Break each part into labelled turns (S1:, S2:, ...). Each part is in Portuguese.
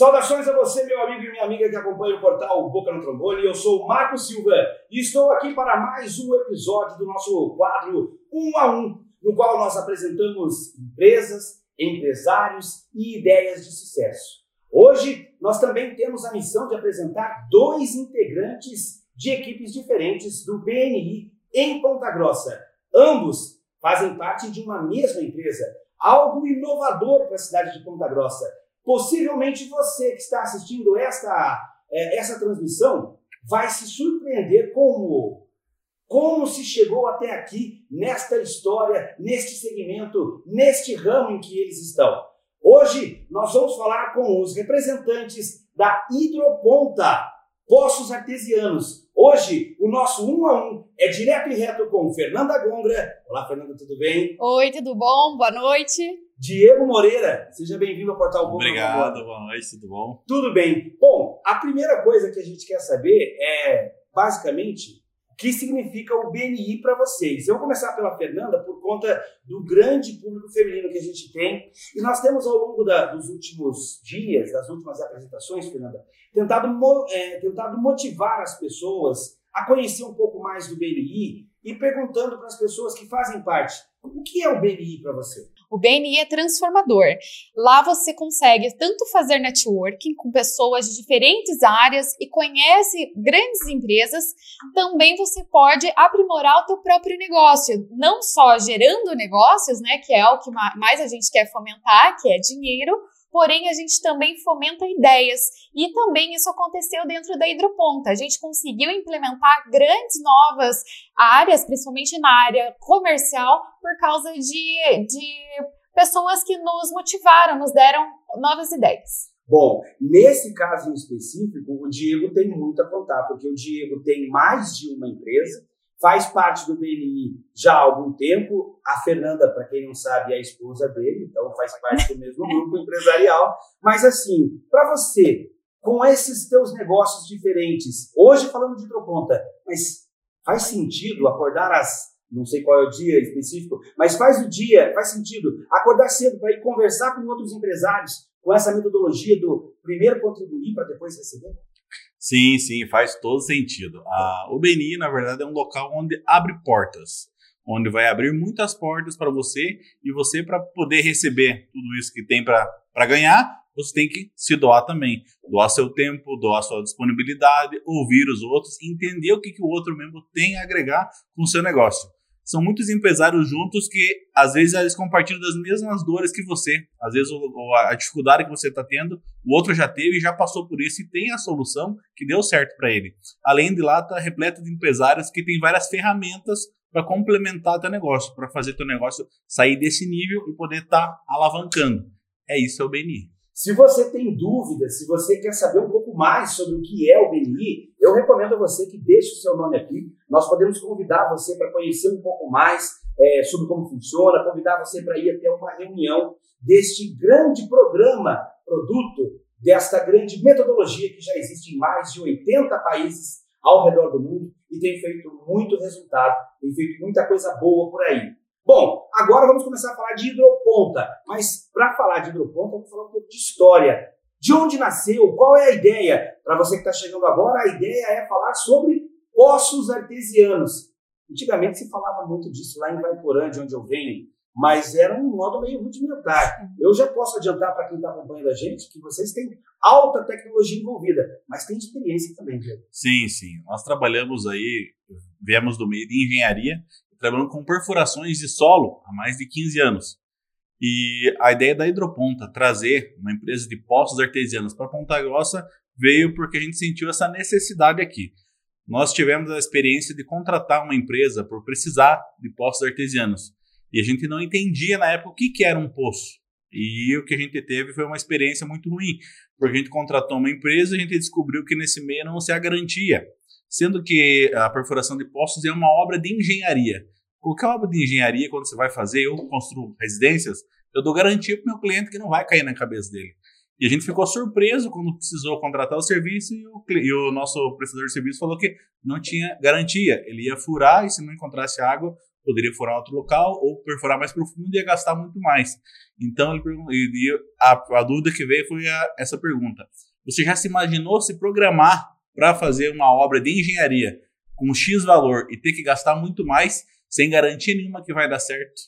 S1: Saudações a você, meu amigo e minha amiga que acompanha o portal Boca no Trombone. Eu sou o Marco Silva e estou aqui para mais um episódio do nosso quadro Um a Um, no qual nós apresentamos empresas, empresários e ideias de sucesso. Hoje nós também temos a missão de apresentar dois integrantes de equipes diferentes do BNI em Ponta Grossa. Ambos fazem parte de uma mesma empresa, algo inovador para a cidade de Ponta Grossa Possivelmente você que está assistindo esta, é, essa transmissão vai se surpreender como como se chegou até aqui nesta história, neste segmento, neste ramo em que eles estão. Hoje nós vamos falar com os representantes da Hidroponta, Poços Artesianos. Hoje o nosso um a um é direto e reto com Fernanda Gongra. Olá, Fernanda, tudo bem?
S2: Oi, tudo bom? Boa noite.
S1: Diego Moreira, seja bem-vindo ao Portal
S3: Boa. Obrigado, boa noite, tudo bom?
S1: Tudo bem. Bom, a primeira coisa que a gente quer saber é, basicamente, o que significa o BNI para vocês. Eu vou começar pela Fernanda por conta do grande público feminino que a gente tem. E nós temos, ao longo da, dos últimos dias, das últimas apresentações, Fernanda, tentado, é, tentado motivar as pessoas a conhecer um pouco mais do BNI e perguntando para as pessoas que fazem parte, o que é o BNI para você?
S2: O BNI é transformador. Lá você consegue tanto fazer networking com pessoas de diferentes áreas e conhece grandes empresas, também você pode aprimorar o teu próprio negócio, não só gerando negócios, né, que é o que mais a gente quer fomentar, que é dinheiro, porém a gente também fomenta ideias. E também isso aconteceu dentro da Hidroponta. A gente conseguiu implementar grandes novas áreas, principalmente na área comercial, por causa de, de pessoas que nos motivaram, nos deram novas ideias.
S1: Bom, nesse caso em específico, o Diego tem muito a contar, porque o Diego tem mais de uma empresa, faz parte do BNI já há algum tempo. A Fernanda, para quem não sabe, é a esposa dele, então faz parte do mesmo grupo empresarial. Mas assim, para você, com esses teus negócios diferentes, hoje falando de hidroponta, mas faz sentido acordar às não sei qual é o dia específico, mas faz o dia, faz sentido acordar cedo para ir conversar com outros empresários com essa metodologia do primeiro contribuir para depois receber?
S3: Sim, sim, faz todo sentido. A, o BNI, na verdade, é um local onde abre portas, onde vai abrir muitas portas para você e você, para poder receber tudo isso que tem para ganhar, você tem que se doar também. Doar seu tempo, doar sua disponibilidade, ouvir os outros, entender o que, que o outro membro tem a agregar com o seu negócio são muitos empresários juntos que às vezes eles compartilham das mesmas dores que você. Às vezes a dificuldade que você está tendo, o outro já teve e já passou por isso e tem a solução que deu certo para ele. Além de lá, está repleto de empresários que têm várias ferramentas para complementar teu negócio, para fazer teu negócio sair desse nível e poder estar tá alavancando. É isso, é o BNI.
S1: Se você tem dúvidas, se você quer saber um pouco mais sobre o que é o BNI, eu recomendo a você que deixe o seu nome aqui. Nós podemos convidar você para conhecer um pouco mais é, sobre como funciona, convidar você para ir até uma reunião deste grande programa, produto, desta grande metodologia que já existe em mais de 80 países ao redor do mundo e tem feito muito resultado, tem feito muita coisa boa por aí. Bom, agora vamos começar a falar de hidroponta. Mas para falar de hidroponta, vamos falar um pouco de história. De onde nasceu? Qual é a ideia? Para você que está chegando agora, a ideia é falar sobre poços artesianos. Antigamente se falava muito disso lá em Vaiporã, de onde eu venho, mas era um modo meio rudimentar. Eu já posso adiantar para quem está acompanhando a gente que vocês têm alta tecnologia envolvida, mas tem experiência também, Diego.
S3: Sim, sim. Nós trabalhamos aí, viemos do meio de engenharia trabalhando com perfurações de solo há mais de 15 anos. E a ideia da Hidroponta, trazer uma empresa de poços artesianos para Ponta Grossa, veio porque a gente sentiu essa necessidade aqui. Nós tivemos a experiência de contratar uma empresa por precisar de poços artesianos. E a gente não entendia na época o que, que era um poço. E o que a gente teve foi uma experiência muito ruim, porque a gente contratou uma empresa e a gente descobriu que nesse meio não se há garantia sendo que a perfuração de poços é uma obra de engenharia. Qualquer obra de engenharia, quando você vai fazer, eu construo residências, eu dou garantia para o meu cliente que não vai cair na cabeça dele. E a gente ficou surpreso quando precisou contratar o serviço e o, e o, nosso prestador de serviço falou que não tinha garantia. Ele ia furar e se não encontrasse água, poderia furar outro local ou perfurar mais profundo e ia gastar muito mais. Então ele e a, a dúvida que veio foi a, essa pergunta: você já se imaginou se programar para fazer uma obra de engenharia com X valor e ter que gastar muito mais sem garantia nenhuma que vai dar certo?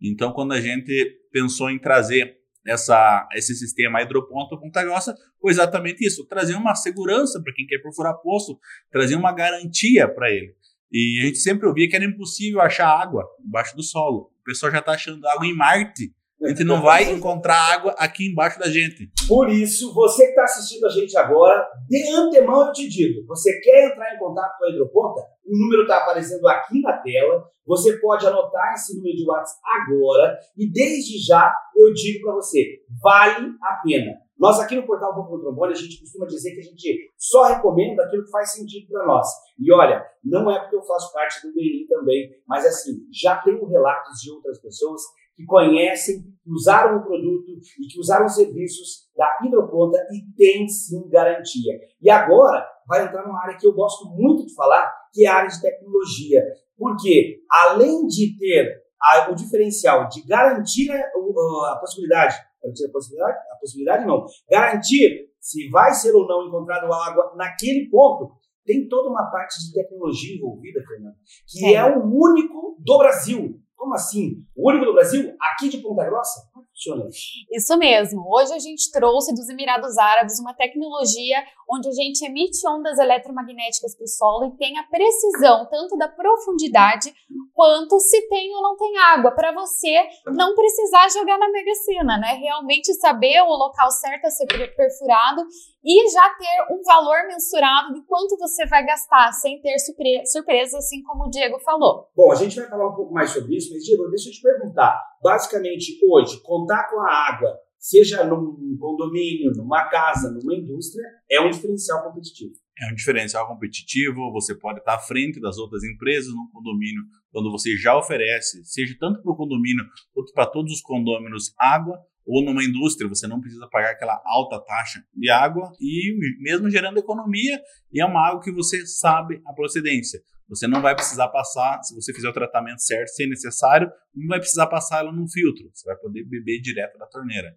S3: Então, quando a gente pensou em trazer essa, esse sistema hidroponto Ponta Grossa foi exatamente isso, trazer uma segurança para quem quer perfurar poço, trazer uma garantia para ele. E a gente sempre ouvia que era impossível achar água embaixo do solo. O pessoal já está achando água em Marte. A gente não vai encontrar água aqui embaixo da gente.
S1: Por isso, você que está assistindo a gente agora, de antemão eu te digo: você quer entrar em contato com a Hidroponta? O número está aparecendo aqui na tela. Você pode anotar esse número de WhatsApp agora e desde já eu digo para você: vale a pena. Nós aqui no Portal do Trombone, a gente costuma dizer que a gente só recomenda aquilo que faz sentido para nós. E olha, não é porque eu faço parte do BNI também, mas assim, já tenho relatos de outras pessoas que conhecem, que usaram o produto e que usaram os serviços da Hidroponta e tem sim garantia. E agora vai entrar numa área que eu gosto muito de falar, que é a área de tecnologia. Porque além de ter a, o diferencial de garantir a, a possibilidade, a possibilidade, a possibilidade não, garantir se vai ser ou não encontrado água naquele ponto, tem toda uma parte de tecnologia envolvida, Fernando, que é, é o único do Brasil. Como assim? O único do Brasil? Aqui de Ponta Grossa? Como isso?
S2: Mesmo. Hoje a gente trouxe dos Emirados Árabes uma tecnologia onde a gente emite ondas eletromagnéticas para o solo e tem a precisão tanto da profundidade quanto se tem ou não tem água, para você não precisar jogar na Mega Sena, né? Realmente saber o local certo a ser perfurado e já ter um valor mensurado de quanto você vai gastar, sem ter surpresa, assim como o Diego falou.
S1: Bom, a gente vai falar um pouco mais sobre isso, mas Diego, deixa eu te perguntar. Basicamente, hoje, contar com a água seja num condomínio, numa casa, numa indústria, é um diferencial competitivo.
S3: É um diferencial competitivo, você pode estar à frente das outras empresas no condomínio, quando você já oferece, seja tanto para o condomínio quanto para todos os condôminos, água, ou numa indústria, você não precisa pagar aquela alta taxa de água e mesmo gerando economia, e é uma água que você sabe a procedência. Você não vai precisar passar, se você fizer o tratamento certo, se necessário, não vai precisar passar ela num filtro. Você vai poder beber direto da torneira.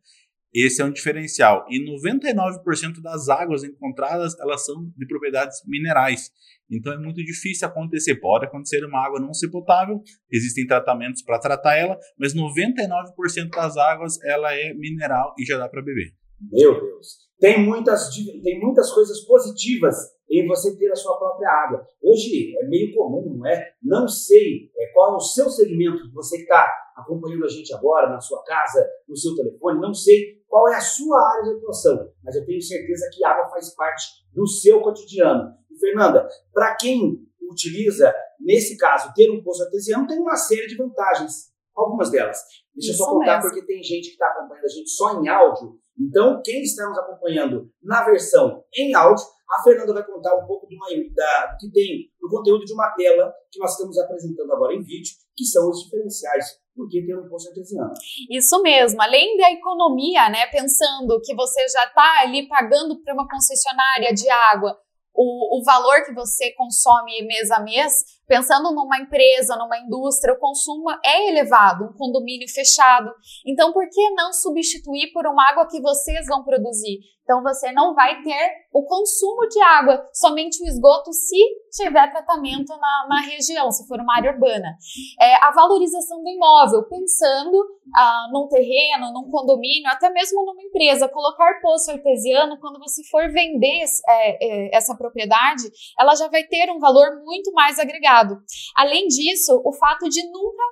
S3: Esse é um diferencial. E 99% das águas encontradas, elas são de propriedades minerais. Então é muito difícil acontecer. Pode acontecer uma água não ser potável, existem tratamentos para tratar ela, mas 99% das águas ela é mineral e já dá para beber.
S1: Meu Deus. Tem muitas, tem muitas coisas positivas em você ter a sua própria água. Hoje é meio comum, não é? Não sei é, qual é o seu segmento, você que está acompanhando a gente agora, na sua casa, no seu telefone, não sei qual é a sua área de atuação, mas eu tenho certeza que a água faz parte do seu cotidiano. E, Fernanda, para quem utiliza, nesse caso, ter um poço artesiano, tem uma série de vantagens. Algumas delas. Deixa Isso eu só contar, mesmo. porque tem gente que está acompanhando a gente só em áudio. Então, quem está nos acompanhando na versão em áudio, a Fernanda vai contar um pouco uma, da, que tem no conteúdo de uma tela que nós estamos apresentando agora em vídeo, que são os diferenciais por que ter um artesiano.
S2: Isso mesmo, além da economia, né, pensando que você já está ali pagando para uma concessionária de água o, o valor que você consome mês a mês, pensando numa empresa, numa indústria, o consumo é elevado, um condomínio fechado. Então, por que não substituir por uma água que vocês vão produzir? Então, você não vai ter o consumo de água, somente o esgoto se tiver tratamento na, na região, se for uma área urbana. É, a valorização do imóvel, pensando ah, num terreno, num condomínio, até mesmo numa empresa, colocar poço artesiano, quando você for vender é, é, essa propriedade, ela já vai ter um valor muito mais agregado. Além disso, o fato de nunca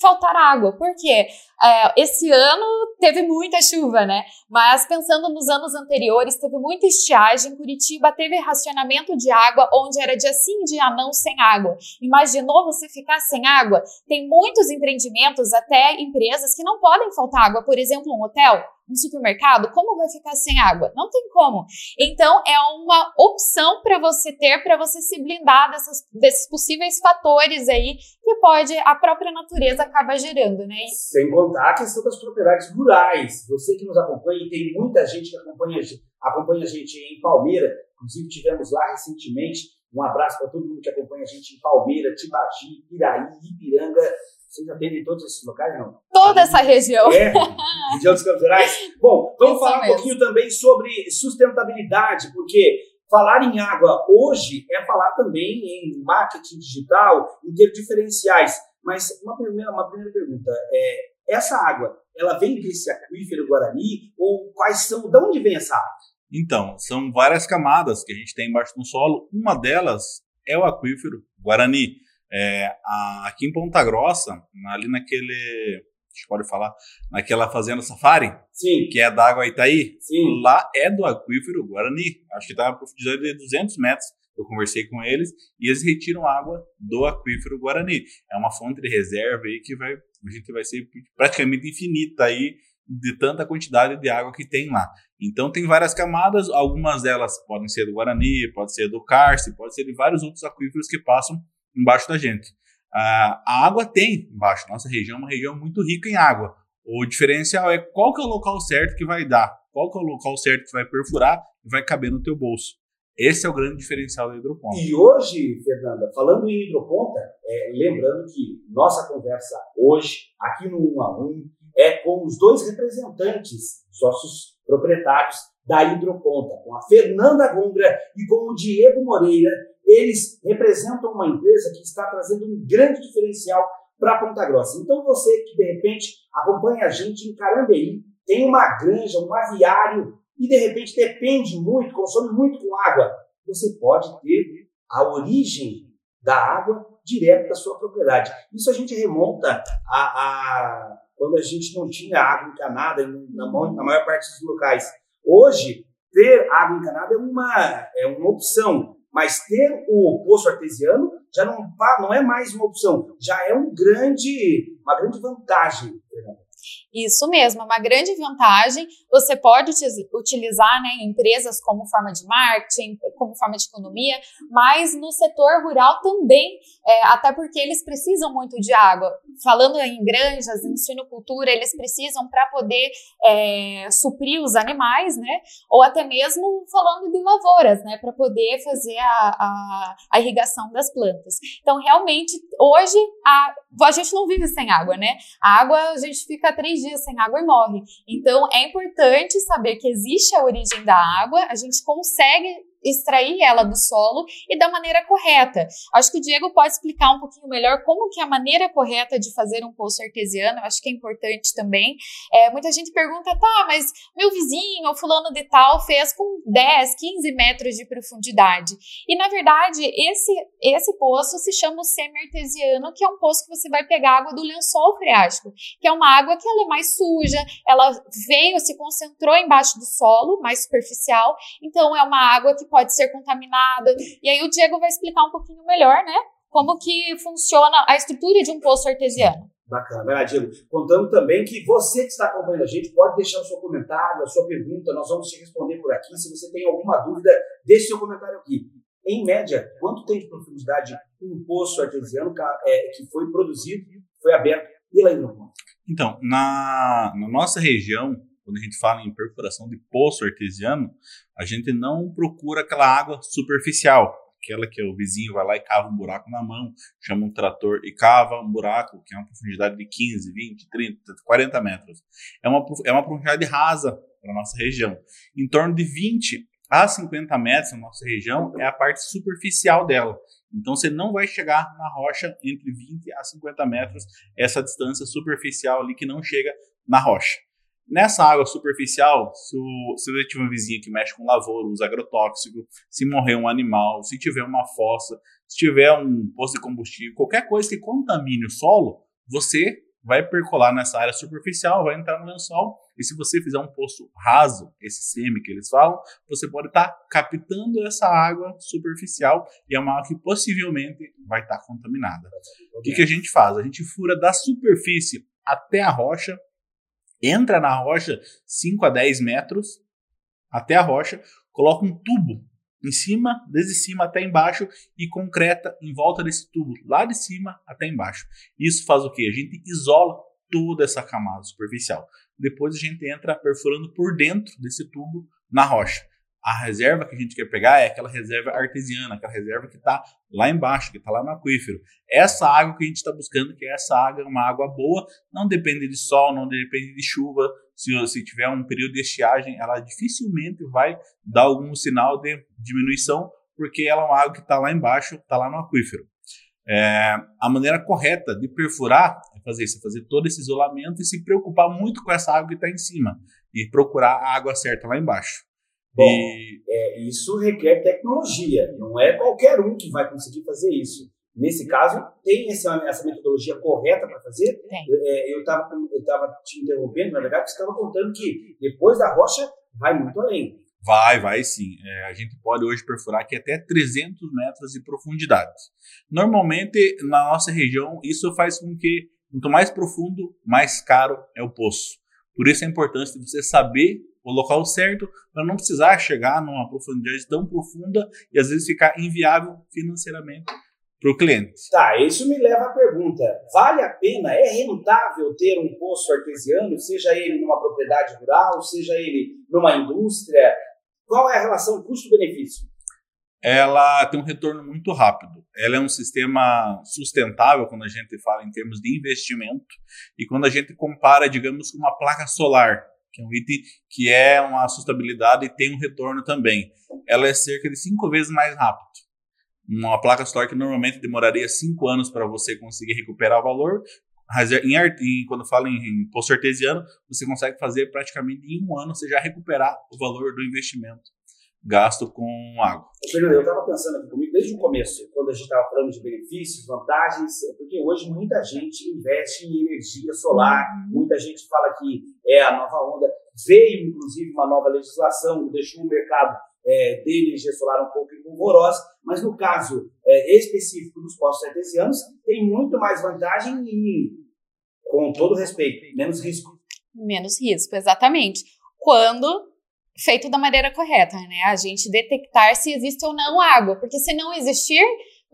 S2: faltar água. Por quê? É, esse ano teve muita chuva, né? Mas pensando nos anos anteriores, teve muita estiagem. Curitiba teve racionamento de água, onde era dia sim, dia não, sem água. Imaginou você ficar sem água? Tem muitos empreendimentos, até empresas, que não podem faltar água. Por exemplo, um hotel um supermercado, como vai ficar sem água? Não tem como. Então, é uma opção para você ter, para você se blindar dessas, desses possíveis fatores aí que pode a própria natureza acaba gerando, né?
S1: Sem contar a questão das propriedades rurais. Você que nos acompanha, e tem muita gente que acompanha, acompanha a gente em Palmeira, inclusive tivemos lá recentemente, Um abraço para todo mundo que acompanha a gente em Palmeira, Tibagi, Piraí, Ipiranga. Vocês atendem todos esses locais, não?
S2: Toda essa região.
S1: É, região dos Campos Gerais. Bom, vamos
S2: Isso
S1: falar
S2: mesmo.
S1: um pouquinho também sobre sustentabilidade, porque falar em água hoje é falar também em marketing digital, em ter diferenciais. Mas uma primeira, uma primeira pergunta, é, essa água, ela vem desse aquífero Guarani ou quais são, de onde vem essa água?
S3: Então, são várias camadas que a gente tem embaixo do solo. Uma delas é o aquífero Guarani. É, aqui em Ponta Grossa, ali naquele. A gente pode falar, naquela fazenda Safari,
S1: Sim,
S3: que é da água Itaí,
S1: sim.
S3: lá é do aquífero Guarani. Acho que está a profundidade de 200 metros. Eu conversei com eles e eles retiram água do aquífero Guarani. É uma fonte de reserva aí que vai, a gente vai ser praticamente infinita aí de tanta quantidade de água que tem lá. Então tem várias camadas, algumas delas podem ser do Guarani, pode ser do Carce, pode ser de vários outros aquíferos que passam embaixo da gente. Ah, a água tem embaixo. Nossa região é uma região muito rica em água. O diferencial é qual que é o local certo que vai dar, qual que é o local certo que vai perfurar e vai caber no teu bolso. Esse é o grande diferencial da hidroponta.
S1: E hoje, Fernanda, falando em hidroponta, é, lembrando que nossa conversa hoje, aqui no 1 a 1, é com os dois representantes, sócios proprietários da Hidroponta, com a Fernanda Gongra e com o Diego Moreira. Eles representam uma empresa que está trazendo um grande diferencial para Ponta Grossa. Então você que de repente acompanha a gente em Carambeí, tem uma granja, um aviário e de repente depende muito, consome muito com água, você pode ter a origem da água direto da sua propriedade. Isso a gente remonta a, a quando a gente não tinha água encanada na maior parte dos locais. Hoje, ter água encanada é uma, é uma opção, mas ter o poço artesiano já não, pa- não é mais uma opção, já é um grande, uma grande vantagem. Fernanda.
S2: Isso mesmo, é uma grande vantagem. Você pode uti- utilizar né, em empresas como forma de marketing, como forma de economia, mas no setor rural também, é, até porque eles precisam muito de água. Falando em granjas, em suinocultura, eles precisam para poder é, suprir os animais, né? Ou até mesmo falando de lavouras, né? Para poder fazer a, a, a irrigação das plantas. Então, realmente, hoje a, a gente não vive sem água, né? A água, a gente fica três dias sem água e morre. Então, é importante saber que existe a origem da água, a gente consegue extrair ela do solo e da maneira correta. Acho que o Diego pode explicar um pouquinho melhor como que é a maneira correta de fazer um poço artesiano, eu acho que é importante também. É, muita gente pergunta, tá, mas meu vizinho ou fulano de tal fez com 10, 15 metros de profundidade. E, na verdade, esse, esse poço se chama o semi-artesiano, que é um poço que você vai pegar água do lençol freático, que é uma água que ela é mais suja, ela veio, se concentrou embaixo do solo, mais superficial, então é uma água que pode ser contaminada. E aí o Diego vai explicar um pouquinho melhor, né? Como que funciona a estrutura de um poço artesiano.
S1: Bacana, vai lá, Diego. Contando também que você que está acompanhando a gente pode deixar o seu comentário, a sua pergunta, nós vamos te responder por aqui. Se você tem alguma dúvida, deixe seu comentário aqui. Em média, quanto tem de profundidade um poço artesiano é, que foi produzido, foi aberto pela Hidroponta?
S3: Então, na, na nossa região, quando a gente fala em perfuração de poço artesiano, a gente não procura aquela água superficial, aquela que o vizinho vai lá e cava um buraco na mão, chama um trator e cava um buraco que é uma profundidade de 15, 20, 30, 40 metros. É uma, é uma profundidade rasa para nossa região. Em torno de 20 a 50 metros na nossa região é a parte superficial dela. Então você não vai chegar na rocha entre 20 a 50 metros, essa distância superficial ali que não chega na rocha. Nessa água superficial, se, o, se você tiver um vizinho que mexe com lavoura, usa agrotóxico, se morrer um animal, se tiver uma fossa, se tiver um posto de combustível, qualquer coisa que contamine o solo, você vai percolar nessa área superficial, vai entrar no lençol, e se você fizer um poço raso, esse semi que eles falam, você pode estar captando essa água superficial e é uma água que possivelmente vai estar contaminada. O que, que a gente faz? A gente fura da superfície até a rocha, entra na rocha 5 a 10 metros até a rocha, coloca um tubo em cima, desde cima até embaixo e concreta em volta desse tubo, lá de cima até embaixo. Isso faz o que? A gente isola toda essa camada superficial. Depois a gente entra perfurando por dentro desse tubo na rocha. A reserva que a gente quer pegar é aquela reserva artesiana, aquela reserva que está lá embaixo, que está lá no aquífero. Essa água que a gente está buscando, que é essa água, uma água boa, não depende de sol, não depende de chuva. Se, se tiver um período de estiagem, ela dificilmente vai dar algum sinal de diminuição, porque ela é uma água que está lá embaixo, está lá no aquífero. É, a maneira correta de perfurar é fazer isso, é fazer todo esse isolamento e se preocupar muito com essa água que está em cima e procurar a água certa lá embaixo.
S1: Bom, e... é, isso requer tecnologia, não é qualquer um que vai conseguir fazer isso. Nesse caso, tem essa, essa metodologia correta para fazer? É, eu estava eu tava te interrompendo, na verdade, você estava contando que depois da rocha vai muito além.
S3: Vai, vai sim. É, a gente pode hoje perfurar aqui até 300 metros de profundidade. Normalmente, na nossa região, isso faz com que, quanto mais profundo, mais caro é o poço. Por isso a importância de você saber o local certo para não precisar chegar numa profundidade tão profunda e às vezes ficar inviável financeiramente para o cliente.
S1: Tá, isso me leva à pergunta: vale a pena, é rentável ter um poço artesiano, seja ele numa propriedade rural, seja ele numa indústria? Qual é a relação custo-benefício?
S3: Ela tem um retorno muito rápido. Ela é um sistema sustentável quando a gente fala em termos de investimento e quando a gente compara, digamos, com uma placa solar que é um item que é uma sustentabilidade e tem um retorno também. Ela é cerca de cinco vezes mais rápido. Uma placa solar que normalmente demoraria cinco anos para você conseguir recuperar o valor, em, em, quando fala em, em poço artesiano, você consegue fazer praticamente em um ano você já recuperar o valor do investimento gasto com água.
S1: Fernando, eu estava pensando aqui comigo desde o começo, quando a gente estava falando de benefícios, vantagens, porque hoje muita gente investe em energia solar, uhum. muita gente fala que é a nova onda. Veio, inclusive, uma nova legislação que deixou o mercado é, de energia solar um pouco empolvorosa, mas no caso é, específico dos postos artesianos, tem muito mais vantagem e, com todo respeito, menos risco.
S2: Menos risco, exatamente. Quando feito da maneira correta, né? A gente detectar se existe ou não água, porque se não existir,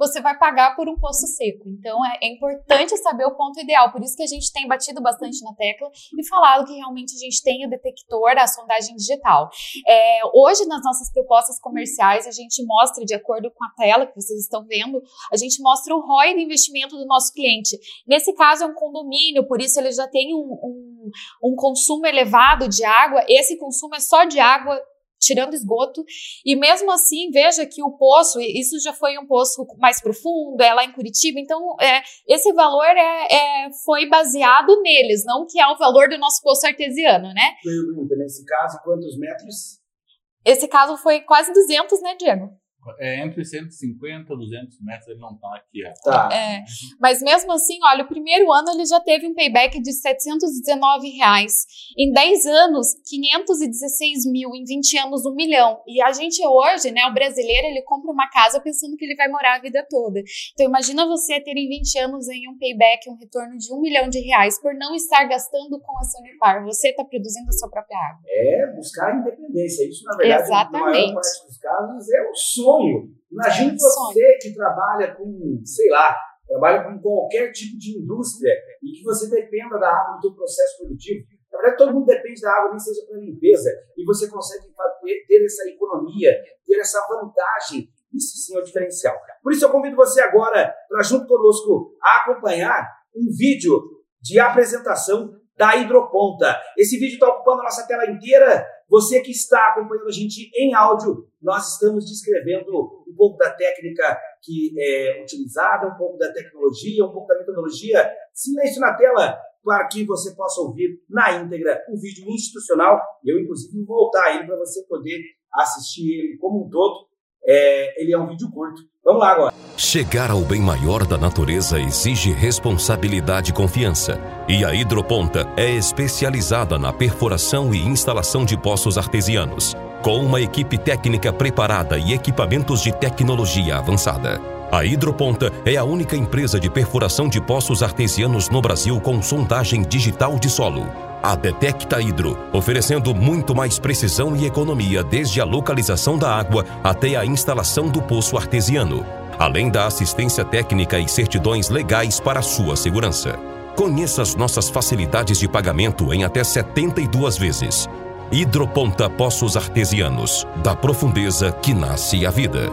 S2: você vai pagar por um poço seco. Então é, é, importante saber o ponto ideal. Por isso que a gente tem batido bastante na tecla e falado que realmente a gente tem o detector, a sondagem digital. É, hoje, nas nossas propostas comerciais, a gente mostra, de acordo com a tela que vocês estão vendo, a gente mostra o ROI do investimento do nosso cliente. Nesse caso, é um condomínio, por isso ele já tem um, um, um consumo elevado de água. Esse consumo é só de água tirando esgoto. E mesmo assim, veja que o poço, isso já foi um poço mais profundo, é lá em Curitiba, então é, esse valor é, é, foi baseado neles, não que é o valor do nosso poço artesiano, né?
S1: Pergunta, nesse caso, quantos metros?
S2: Esse caso foi quase 200, né, Diego?
S3: É entre 150 e 200 metros, ele não está aqui.
S2: Tá. É, mas mesmo assim, olha, o primeiro ano ele já teve um payback de 719 reais. Em 10 anos, 516 mil. Em 20 anos, 1 milhão. E a gente hoje, né, o brasileiro, ele compra uma casa pensando que ele vai morar a vida toda. Então imagina você ter em 20 anos em um payback, um retorno de 1 milhão de reais por não estar gastando com a Sanepar. Você está produzindo a sua própria água.
S1: É, buscar independência. Isso, na verdade, Exatamente. na maior parte dos casos, é o sonho sonho. Imagine é, você sonho. que trabalha com, sei lá, trabalha com qualquer tipo de indústria e que você dependa da água no seu processo produtivo. Na verdade, todo mundo depende da água, nem seja para limpeza, e você consegue ter essa economia, ter essa vantagem. Isso sim é o diferencial. Por isso eu convido você agora para, junto conosco, acompanhar um vídeo de apresentação da Hidroponta. Esse vídeo está ocupando a nossa tela inteira você que está acompanhando a gente em áudio, nós estamos descrevendo um pouco da técnica que é utilizada, um pouco da tecnologia, um pouco da metodologia. Silêncio na tela para que você possa ouvir na íntegra o vídeo institucional. Eu, inclusive, vou voltar ele para você poder assistir ele como um todo. É, ele é um vídeo curto. Vamos lá agora.
S4: Chegar ao bem maior da natureza exige responsabilidade e confiança. E a Hidroponta é especializada na perfuração e instalação de poços artesianos, com uma equipe técnica preparada e equipamentos de tecnologia avançada. A Hidroponta é a única empresa de perfuração de poços artesianos no Brasil com sondagem digital de solo. A Detecta Hidro, oferecendo muito mais precisão e economia desde a localização da água até a instalação do poço artesiano além da assistência técnica e certidões legais para sua segurança. Conheça as nossas facilidades de pagamento em até 72 vezes. Hidroponta Poços Artesianos, da profundeza que nasce a vida.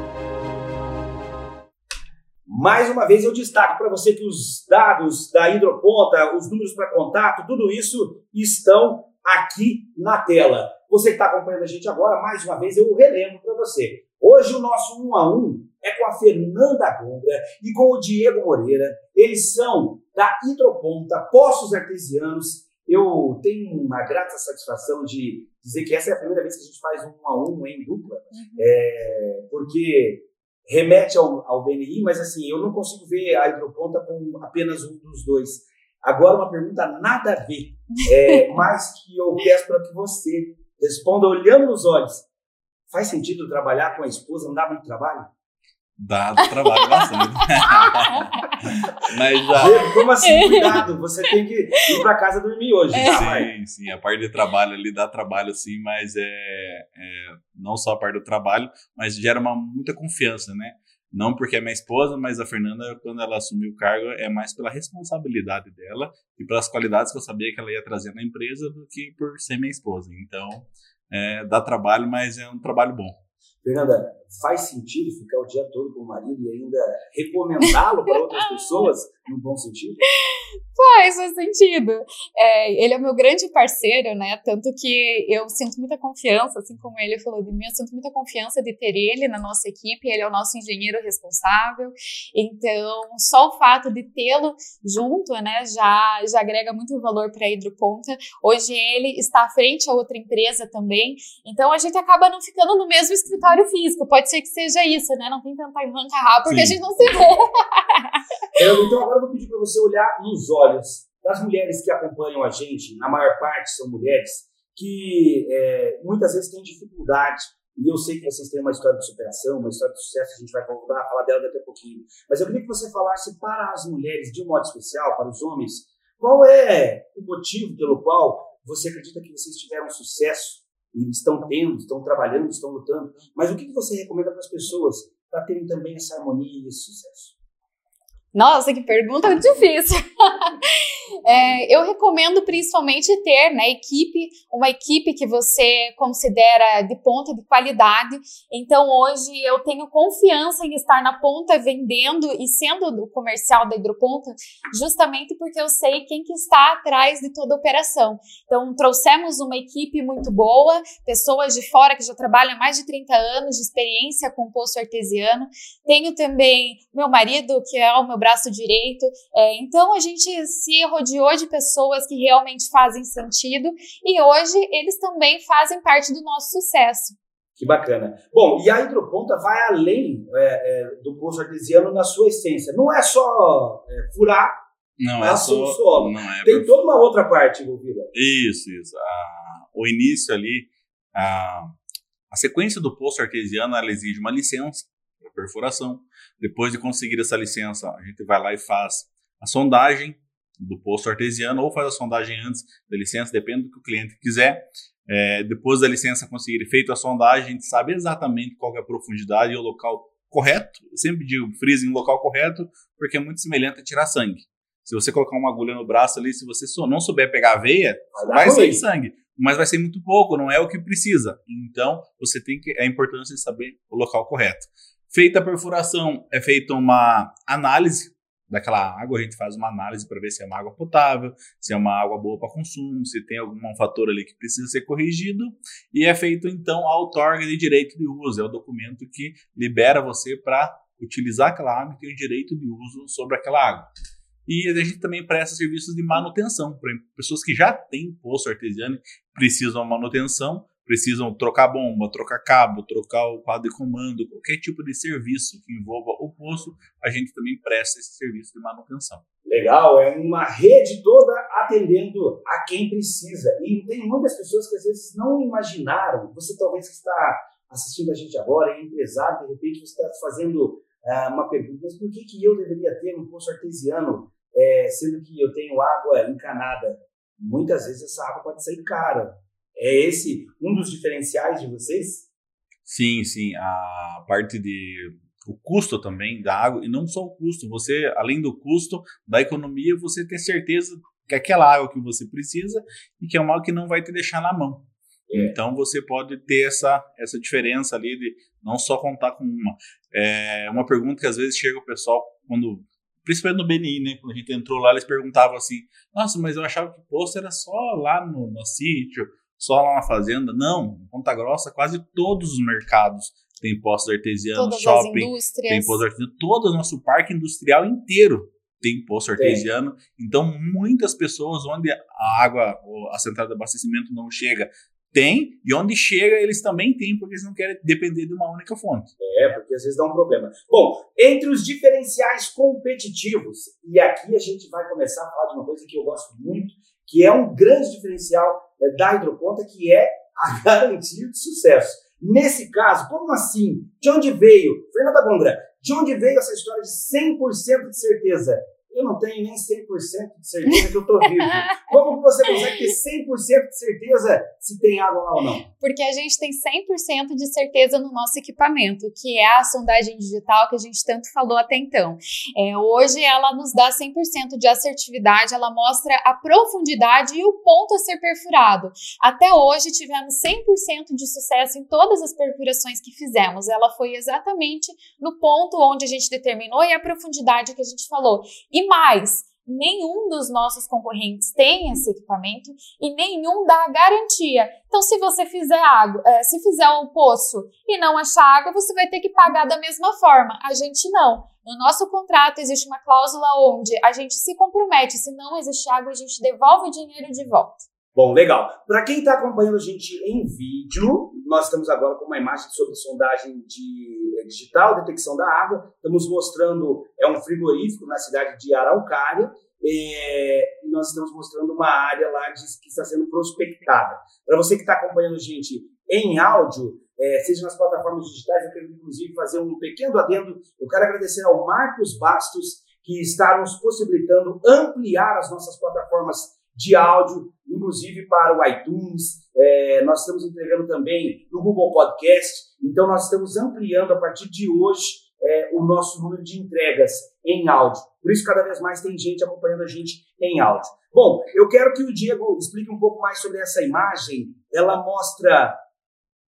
S1: Mais uma vez eu destaco para você que os dados da Hidroponta, os números para contato, tudo isso estão aqui na tela. Você que está acompanhando a gente agora, mais uma vez eu relembro para você. Hoje o nosso um a um é com a Fernanda Gombra e com o Diego Moreira. Eles são da Hidroponta, Poços Artesianos. Eu tenho uma grata satisfação de dizer que essa é a primeira vez que a gente faz um a um em dupla, uhum. é, porque remete ao, ao BNI, mas assim, eu não consigo ver a Hidroponta com apenas um dos dois. Agora, uma pergunta nada a ver, é, mas que eu peço para que você responda olhando nos olhos. Faz sentido trabalhar com a esposa, não dá muito trabalho?
S3: Dá trabalho bastante.
S1: Mas já. Como assim? Cuidado, você tem que ir para casa dormir hoje. É.
S3: Tá, sim, sim. A parte de trabalho ali dá trabalho, sim, mas é, é, não só a parte do trabalho, mas gera uma, muita confiança, né? Não porque é minha esposa, mas a Fernanda, quando ela assumiu o cargo, é mais pela responsabilidade dela e pelas qualidades que eu sabia que ela ia trazer na empresa do que por ser minha esposa. Então, é, dá trabalho, mas é um trabalho bom.
S1: Fernanda, faz sentido ficar o dia todo com o marido e ainda recomendá-lo para outras pessoas no bom sentido?
S2: Faz, faz sentido. É, ele é o meu grande parceiro, né? Tanto que eu sinto muita confiança, assim como ele falou de mim, eu sinto muita confiança de ter ele na nossa equipe. Ele é o nosso engenheiro responsável. Então, só o fato de tê-lo junto, né, já, já agrega muito valor para a Hidroponta. Hoje ele está à frente a outra empresa também. Então, a gente acaba não ficando no mesmo escritório físico. Pode ser que seja isso, né? Não tem tanta arrancar porque Sim. a gente não se vê.
S1: Eu, então, agora eu vou pedir para você olhar nos olhos das mulheres que acompanham a gente, na maior parte são mulheres, que é, muitas vezes têm dificuldade. E eu sei que vocês têm uma história de superação, uma história de sucesso, a gente vai voltar a falar dela daqui a pouquinho. Mas eu queria que você falasse para as mulheres, de um modo especial, para os homens, qual é o motivo pelo qual você acredita que vocês tiveram sucesso estão tendo, estão trabalhando, estão lutando. Mas o que você recomenda para as pessoas para terem também essa harmonia e esse sucesso?
S2: Nossa, que pergunta difícil. é, eu recomendo principalmente ter na né, equipe, uma equipe que você considera de ponta de qualidade. Então, hoje eu tenho confiança em estar na ponta vendendo e sendo do comercial da Hidroponta, justamente porque eu sei quem que está atrás de toda a operação. Então, trouxemos uma equipe muito boa, pessoas de fora que já trabalham há mais de 30 anos de experiência com poço artesiano. Tenho também meu marido, que é o meu braço direito. É, então a gente se rodeou de pessoas que realmente fazem sentido e hoje eles também fazem parte do nosso sucesso.
S1: Que bacana. Bom, e a hidroponta vai além é, é, do poço artesiano na sua essência. Não é só é, furar
S3: não é só,
S1: o solo. Não é Tem toda uma outra parte envolvida.
S3: Isso, isso. Ah, o início ali, a, a sequência do poço artesiano, ela exige uma licença para perfuração. Depois de conseguir essa licença, a gente vai lá e faz a sondagem do poço artesiano ou faz a sondagem antes da licença, depende do que o cliente quiser. É, depois da licença conseguir feito a sondagem, a gente sabe exatamente qual é a profundidade e o local correto. Eu sempre digo freeze em local correto, porque é muito semelhante a tirar sangue. Se você colocar uma agulha no braço ali, se você não souber pegar a veia, vai, vai sair sangue. Mas vai ser muito pouco, não é o que precisa. Então, você tem que. É a importância de saber o local correto. Feita a perfuração, é feita uma análise daquela água, a gente faz uma análise para ver se é uma água potável, se é uma água boa para consumo, se tem algum fator ali que precisa ser corrigido, e é feito então a outorga de direito de uso, é o documento que libera você para utilizar aquela água e ter o direito de uso sobre aquela água. E a gente também presta serviços de manutenção para pessoas que já têm poço artesiano, precisam de manutenção, precisam trocar bomba, trocar cabo, trocar o quadro de comando, qualquer tipo de serviço que envolva o poço, a gente também presta esse serviço de manutenção.
S1: Legal, é uma rede toda atendendo a quem precisa. E tem muitas pessoas que às vezes não imaginaram, você talvez que está assistindo a gente agora, é empresário, de repente você está fazendo uh, uma pergunta, mas por que, que eu deveria ter um poço artesiano, é, sendo que eu tenho água encanada? Muitas vezes essa água pode sair cara é esse um dos diferenciais de vocês?
S3: Sim, sim. A parte de o custo também da água, e não só o custo, você, além do custo da economia, você ter certeza que aquela água que você precisa e que é uma água que não vai te deixar na mão. É. Então você pode ter essa, essa diferença ali de não só contar com uma. É uma pergunta que às vezes chega o pessoal quando. Principalmente no BNI, né? Quando a gente entrou lá, eles perguntavam assim: Nossa, mas eu achava que o posto era só lá no, no sítio, só lá na fazenda. Não, em Ponta Grossa, quase todos os mercados têm postos artesianos,
S2: Todas
S3: shopping,
S2: as indústrias.
S3: tem posto artesiano, todo o nosso parque industrial inteiro tem poço artesiano. Então, muitas pessoas onde a água, a central de abastecimento não chega, tem, e onde chega eles também têm, porque eles não querem depender de uma única fonte.
S1: É, porque às vezes dá um problema. Bom, entre os diferenciais competitivos, e aqui a gente vai começar a falar de uma coisa que eu gosto muito, que é um grande diferencial da hidroponta, que é a garantia de sucesso. Nesse caso, como assim? De onde veio? Fernanda Gondra, de onde veio essa história de 100% de certeza? Eu não tenho nem 100% de certeza que eu estou vivo. Como você consegue ter 100% de certeza se tem água lá ou não?
S2: Porque a gente tem 100% de certeza no nosso equipamento, que é a sondagem digital que a gente tanto falou até então. É, hoje ela nos dá 100% de assertividade, ela mostra a profundidade e o ponto a ser perfurado. Até hoje tivemos 100% de sucesso em todas as perfurações que fizemos. Ela foi exatamente no ponto onde a gente determinou e a profundidade que a gente falou. E mais, nenhum dos nossos concorrentes tem esse equipamento e nenhum dá garantia. Então, se você fizer água, é, se fizer um poço e não achar água, você vai ter que pagar da mesma forma. A gente não. No nosso contrato existe uma cláusula onde a gente se compromete, se não existe água, a gente devolve o dinheiro de volta.
S1: Bom, legal. Para quem está acompanhando a gente em vídeo, nós estamos agora com uma imagem sobre sondagem de, eh, digital, detecção da água. Estamos mostrando, é um frigorífico na cidade de Araucária, é, e nós estamos mostrando uma área lá de, que está sendo prospectada. Para você que está acompanhando a gente em áudio, é, seja nas plataformas digitais, eu quero inclusive fazer um pequeno adendo. Eu quero agradecer ao Marcos Bastos, que está nos possibilitando ampliar as nossas plataformas de áudio, inclusive para o iTunes. É, nós estamos entregando também no Google Podcast. Então, nós estamos ampliando a partir de hoje é, o nosso número de entregas em áudio. Por isso, cada vez mais tem gente acompanhando a gente em áudio. Bom, eu quero que o Diego explique um pouco mais sobre essa imagem. Ela mostra.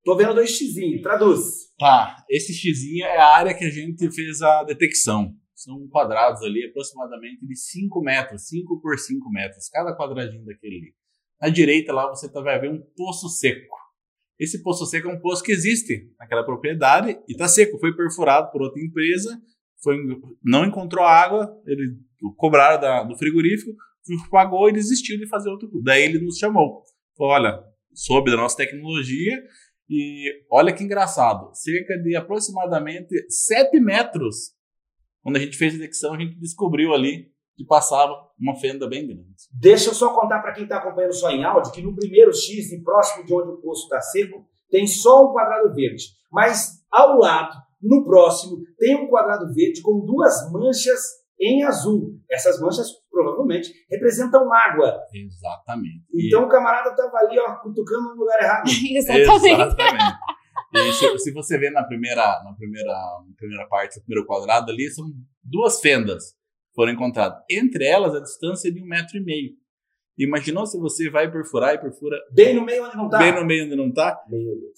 S1: Tô vendo dois xizinhos, traduz.
S3: Tá, esse xizinho é a área que a gente fez a detecção são quadrados ali aproximadamente de 5 metros, 5 por 5 metros, cada quadradinho daquele ali. À direita lá você tá, vai ver um poço seco. Esse poço seco é um poço que existe naquela propriedade e está seco. Foi perfurado por outra empresa, foi, não encontrou água, ele cobraram da, do frigorífico, pagou e desistiu de fazer outro. Daí ele nos chamou. Falou, olha, soube da nossa tecnologia e olha que engraçado, cerca de aproximadamente 7 metros quando a gente fez a detecção, a gente descobriu ali que passava uma fenda bem grande.
S1: Deixa eu só contar para quem está acompanhando só em áudio que no primeiro X, próximo de onde o poço está seco, tem só um quadrado verde. Mas ao lado, no próximo, tem um quadrado verde com duas manchas em azul. Essas manchas provavelmente representam água.
S3: Exatamente.
S1: Então e... o camarada estava ali, ó, cutucando no lugar errado.
S2: Exatamente.
S3: Exatamente. E se, se, você ver na primeira, na primeira, na primeira parte, no primeiro quadrado ali, são duas fendas que foram encontradas. Entre elas, a distância é de um metro e meio. Imaginou se você vai perfurar e perfura.
S1: Bem no meio onde não está?
S3: Bem no meio onde não está?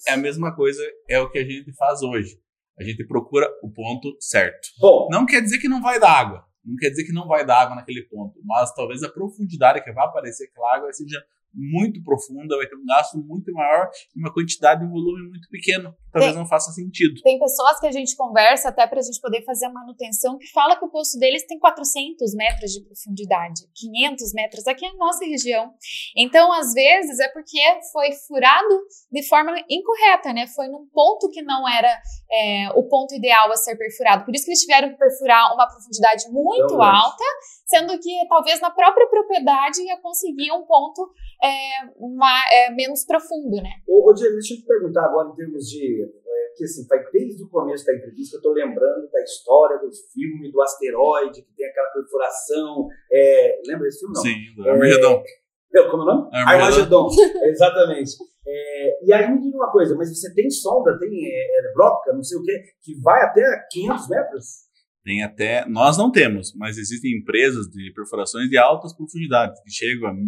S3: É a mesma coisa, é o que a gente faz hoje. A gente procura o ponto certo.
S1: Bom,
S3: não quer dizer que não vai dar água. Não quer dizer que não vai dar água naquele ponto. Mas talvez a profundidade que vai aparecer aquela água seja muito profunda, vai ter um gasto muito maior e uma quantidade, um volume muito pequeno. Talvez tem, não faça sentido.
S2: Tem pessoas que a gente conversa até para a gente poder fazer a manutenção que fala que o poço deles tem 400 metros de profundidade, 500 metros aqui na nossa região. Então, às vezes, é porque foi furado de forma incorreta, né? Foi num ponto que não era é, o ponto ideal a ser perfurado. Por isso que eles tiveram que perfurar uma profundidade muito então, alta, sendo que talvez na própria propriedade ia conseguir um ponto é, uma, é, menos profundo, né?
S1: Ô, ô Diego, deixa eu te perguntar agora em termos de. É, que assim, vai desde o começo da entrevista, eu estou lembrando da história do filme do asteroide, que tem aquela perfuração. É, lembra desse filme? Não?
S3: Sim, do Armagedon.
S1: É, como é o nome? Armagedon. Exatamente. É, e aí me diga uma coisa, mas você tem sonda, tem é, é, broca, não sei o quê, que vai até 500 metros?
S3: Tem até, nós não temos, mas existem empresas de perfurações de altas profundidades, que chegam a 1.000, 1.500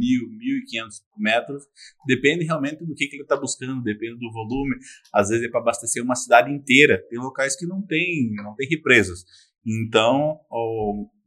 S3: metros, depende realmente do que, que ele está buscando, depende do volume, às vezes é para abastecer uma cidade inteira, tem locais que não tem, não tem represas. Então,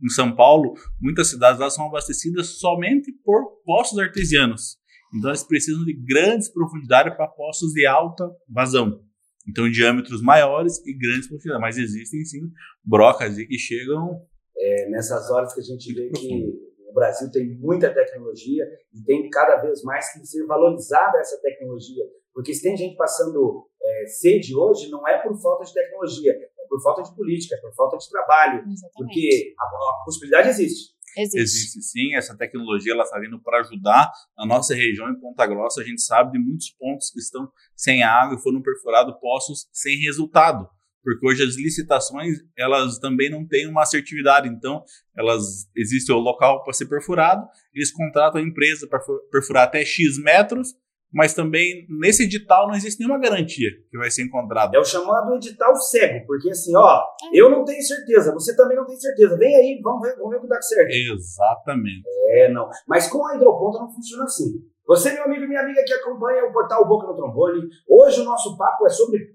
S3: em São Paulo, muitas cidades lá são abastecidas somente por poços artesianos. Então, eles precisam de grandes profundidades para poços de alta vazão. Então, diâmetros maiores e grandes profundidades. Mas existem sim brocas que chegam.
S1: É, nessas horas que a gente vê que o Brasil tem muita tecnologia e tem cada vez mais que ser valorizada essa tecnologia. Porque se tem gente passando é, sede hoje, não é por falta de tecnologia, é por falta de política, é por falta de trabalho. Exatamente. Porque a, a possibilidade existe.
S2: Existe.
S3: Existe sim, essa tecnologia ela está vindo para ajudar a nossa região em Ponta Grossa. A gente sabe de muitos pontos que estão sem água e foram perfurados poços sem resultado, porque hoje as licitações elas também não têm uma assertividade. Então, elas existe o local para ser perfurado, eles contratam a empresa para perfurar até x metros mas também nesse edital não existe nenhuma garantia que vai ser encontrado.
S1: É o chamado edital cego, porque assim, ó, eu não tenho certeza, você também não tem certeza. Vem aí, vamos ver, vamos ver o que dá certo.
S3: Exatamente.
S1: É, não. Mas com a hidroponta não funciona assim. Você, meu amigo e minha amiga que acompanha o portal Boca no Trombone, hoje o nosso papo é sobre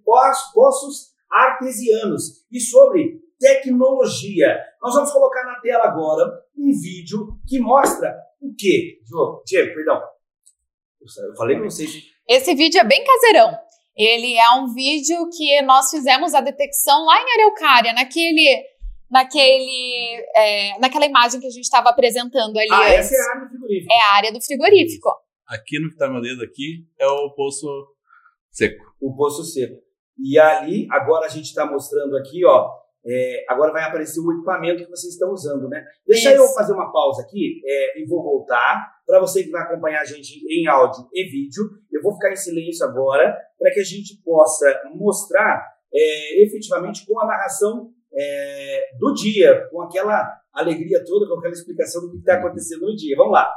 S1: poços artesianos e sobre tecnologia. Nós vamos colocar na tela agora um vídeo que mostra o quê? Diego, perdão. Eu falei pra vocês.
S2: Esse vídeo é bem caseirão. Ele é um vídeo que nós fizemos a detecção lá em Araucária, naquele, naquele, é, naquela imagem que a gente estava apresentando ali.
S1: Ah, antes. essa é a área do frigorífico.
S2: É a área do frigorífico.
S3: Aqui no que está meu dedo aqui é o poço seco.
S1: O poço seco. E ali, agora a gente está mostrando aqui, ó, é, agora vai aparecer o equipamento que vocês estão usando, né? Deixa Isso. eu fazer uma pausa aqui é, e vou voltar. Para você que vai acompanhar a gente em áudio e vídeo, eu vou ficar em silêncio agora para que a gente possa mostrar é, efetivamente com a narração é, do dia, com aquela alegria toda, com aquela explicação do que está acontecendo no dia. Vamos lá.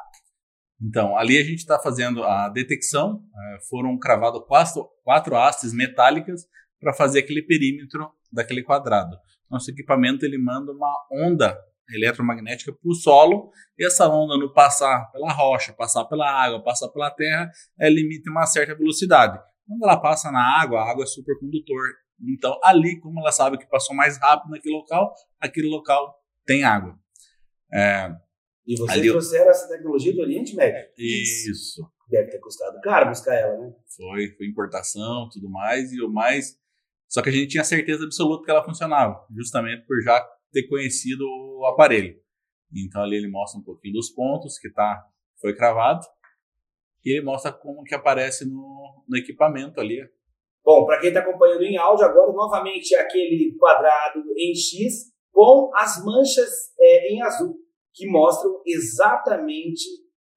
S3: Então, ali a gente está fazendo a detecção. É, foram cravadas quatro, quatro hastes metálicas para fazer aquele perímetro daquele quadrado. Nosso equipamento ele manda uma onda eletromagnética para o solo e essa onda no passar pela rocha, passar pela água, passar pela terra, ela emite uma certa velocidade. Quando ela passa na água, a água é supercondutor. Então, ali, como ela sabe que passou mais rápido naquele local, aquele local tem água.
S1: É, e vocês ali, trouxeram essa tecnologia do Oriente Médio?
S3: Isso.
S1: Deve ter custado caro buscar ela, né?
S3: Foi, foi importação, tudo mais, e o mais só que a gente tinha certeza absoluta que ela funcionava, justamente por já ter conhecido o aparelho. Então ali ele mostra um pouquinho dos pontos que tá, foi cravado e ele mostra como que aparece no, no equipamento ali.
S1: Bom, para quem está acompanhando em áudio agora, novamente aquele quadrado em X com as manchas é, em azul, que mostram exatamente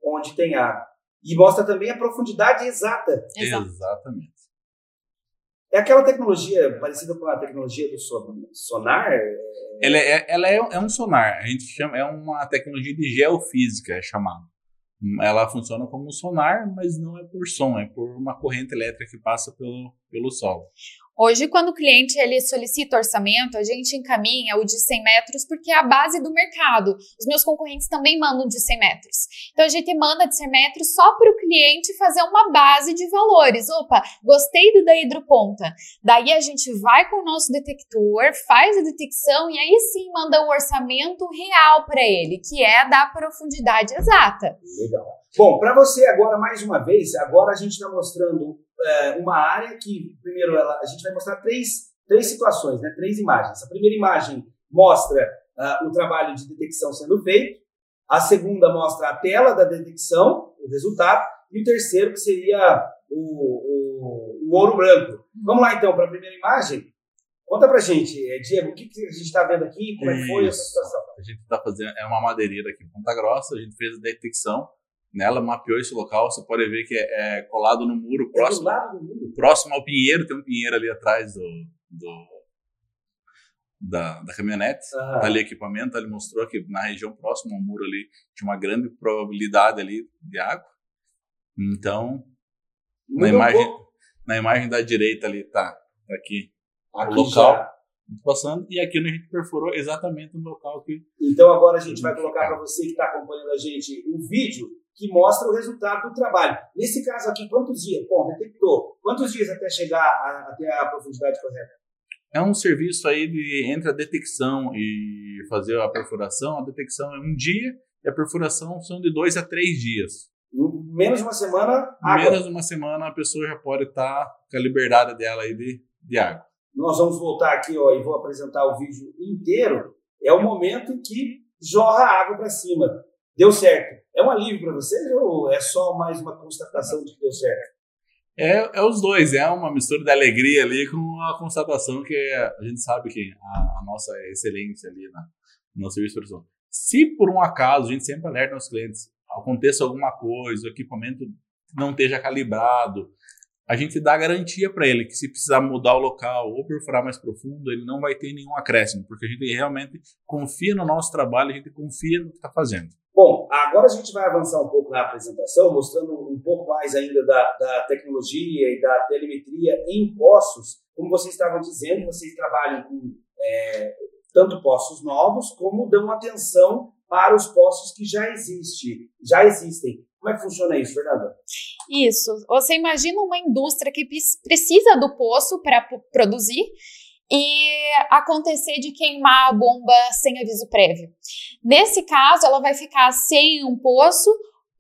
S1: onde tem água. E mostra também a profundidade exata.
S3: Exatamente.
S1: É aquela tecnologia parecida com a tecnologia do sonar?
S3: Ela, é, ela é, é, um sonar, a gente chama, é uma tecnologia de geofísica, é chamado. Ela funciona como um sonar, mas não é por som, é por uma corrente elétrica que passa pelo, pelo solo.
S2: Hoje, quando o cliente ele solicita orçamento, a gente encaminha o de 100 metros porque é a base do mercado. Os meus concorrentes também mandam de 100 metros. Então, a gente manda de 100 metros só para o cliente fazer uma base de valores. Opa, gostei do da hidroponta. Daí a gente vai com o nosso detector, faz a detecção e aí sim manda o orçamento real para ele, que é da profundidade exata.
S1: Legal. Bom, para você agora, mais uma vez, agora a gente está mostrando é, uma área que, primeiro, ela, a gente vai mostrar três, três situações, né, três imagens. A primeira imagem mostra uh, o trabalho de detecção sendo feito, a segunda mostra a tela da detecção, o resultado, e o terceiro que seria o, o, o ouro branco. Vamos lá então para a primeira imagem. Conta pra gente, eh, Diego, o que, que a gente está vendo aqui, como é que foi essa situação?
S3: A gente está fazendo, é uma madeireira aqui em Ponta Grossa, a gente fez a detecção Nela mapeou esse local, você pode ver que é, é colado no muro próximo.
S1: É do muro.
S3: Próximo ao pinheiro, tem um pinheiro ali atrás do, do da, da caminhonete. Tá ali equipamento, ele mostrou que na região próxima ao muro ali tinha uma grande probabilidade ali de água. Então, na imagem, na imagem da direita ali tá, tá aqui, aqui o local. Já. passando, e aqui a gente perfurou exatamente no local que.
S1: Então agora a gente vai colocar para você que está acompanhando a gente um vídeo que mostra o resultado do trabalho. Nesse caso aqui, quantos dias? Bom, detectou. Quantos dias até chegar a, até a profundidade correta?
S3: É um serviço aí de entre a detecção e fazer a perfuração. A detecção é um dia e a perfuração são de dois a três dias.
S1: Em menos de uma semana, água.
S3: Menos de uma semana a pessoa já pode estar tá com a liberdade dela aí de, de água.
S1: Nós vamos voltar aqui ó, e vou apresentar o vídeo inteiro. É o momento em que jorra água para cima. Deu certo. É um alívio para vocês ou é só mais uma constatação de que deu certo?
S3: É, é os dois, é uma mistura de alegria ali com a constatação que a gente sabe que a, a nossa excelência ali na, no serviço produção. Se por um acaso, a gente sempre alerta nossos clientes, aconteça alguma coisa, o equipamento não esteja calibrado, a gente dá garantia para ele que se precisar mudar o local ou perfurar mais profundo, ele não vai ter nenhum acréscimo, porque a gente realmente confia no nosso trabalho, a gente confia no que está fazendo.
S1: Bom, agora a gente vai avançar um pouco na apresentação, mostrando um pouco mais ainda da, da tecnologia e da telemetria em poços. Como vocês estavam dizendo, vocês trabalham com é, tanto poços novos, como dão atenção para os poços que já existem. Já existem. Como é que funciona isso, Fernanda?
S2: Isso. Você imagina uma indústria que precisa do poço para produzir e acontecer de queimar a bomba sem aviso prévio. Nesse caso, ela vai ficar sem um poço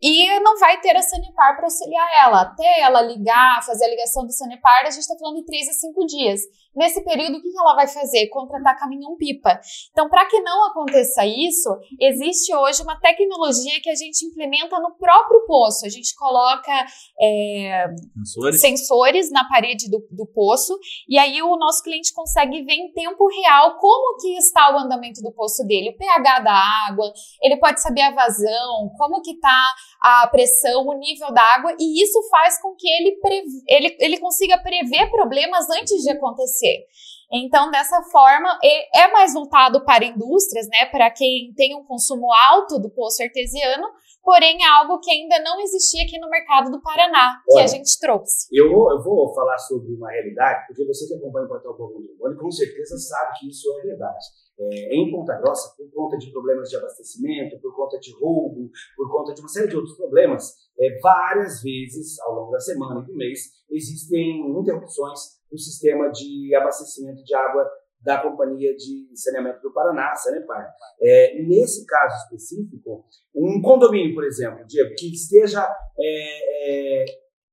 S2: e não vai ter a Sanepar para auxiliar ela. Até ela ligar, fazer a ligação do Sanepar, a gente está falando de 3 a 5 dias. Nesse período, o que ela vai fazer? Contratar caminhão-pipa. Então, para que não aconteça isso, existe hoje uma tecnologia que a gente implementa no próprio poço. A gente coloca é, sensores. sensores. na parede do, do poço e aí o nosso cliente consegue ver em tempo real como que está o andamento do poço dele, o pH da água, ele pode saber a vazão, como que está a pressão, o nível da água, e isso faz com que ele, ele, ele consiga prever problemas antes de acontecer. Então, dessa forma, é mais voltado para indústrias, né, para quem tem um consumo alto do poço artesiano, porém é algo que ainda não existia aqui no mercado do Paraná, que Olha, a gente trouxe.
S1: Eu vou, eu vou falar sobre uma realidade, porque você que acompanha o Portal Povo do com certeza sabe que isso é verdade. É, em Ponta Grossa, por conta de problemas de abastecimento, por conta de roubo, por conta de uma série de outros problemas, é, várias vezes ao longo da semana e do mês existem interrupções no sistema de abastecimento de água da Companhia de Saneamento do Paraná, Sanepar. É, nesse caso específico, um condomínio, por exemplo, Diego, que esteja é, é,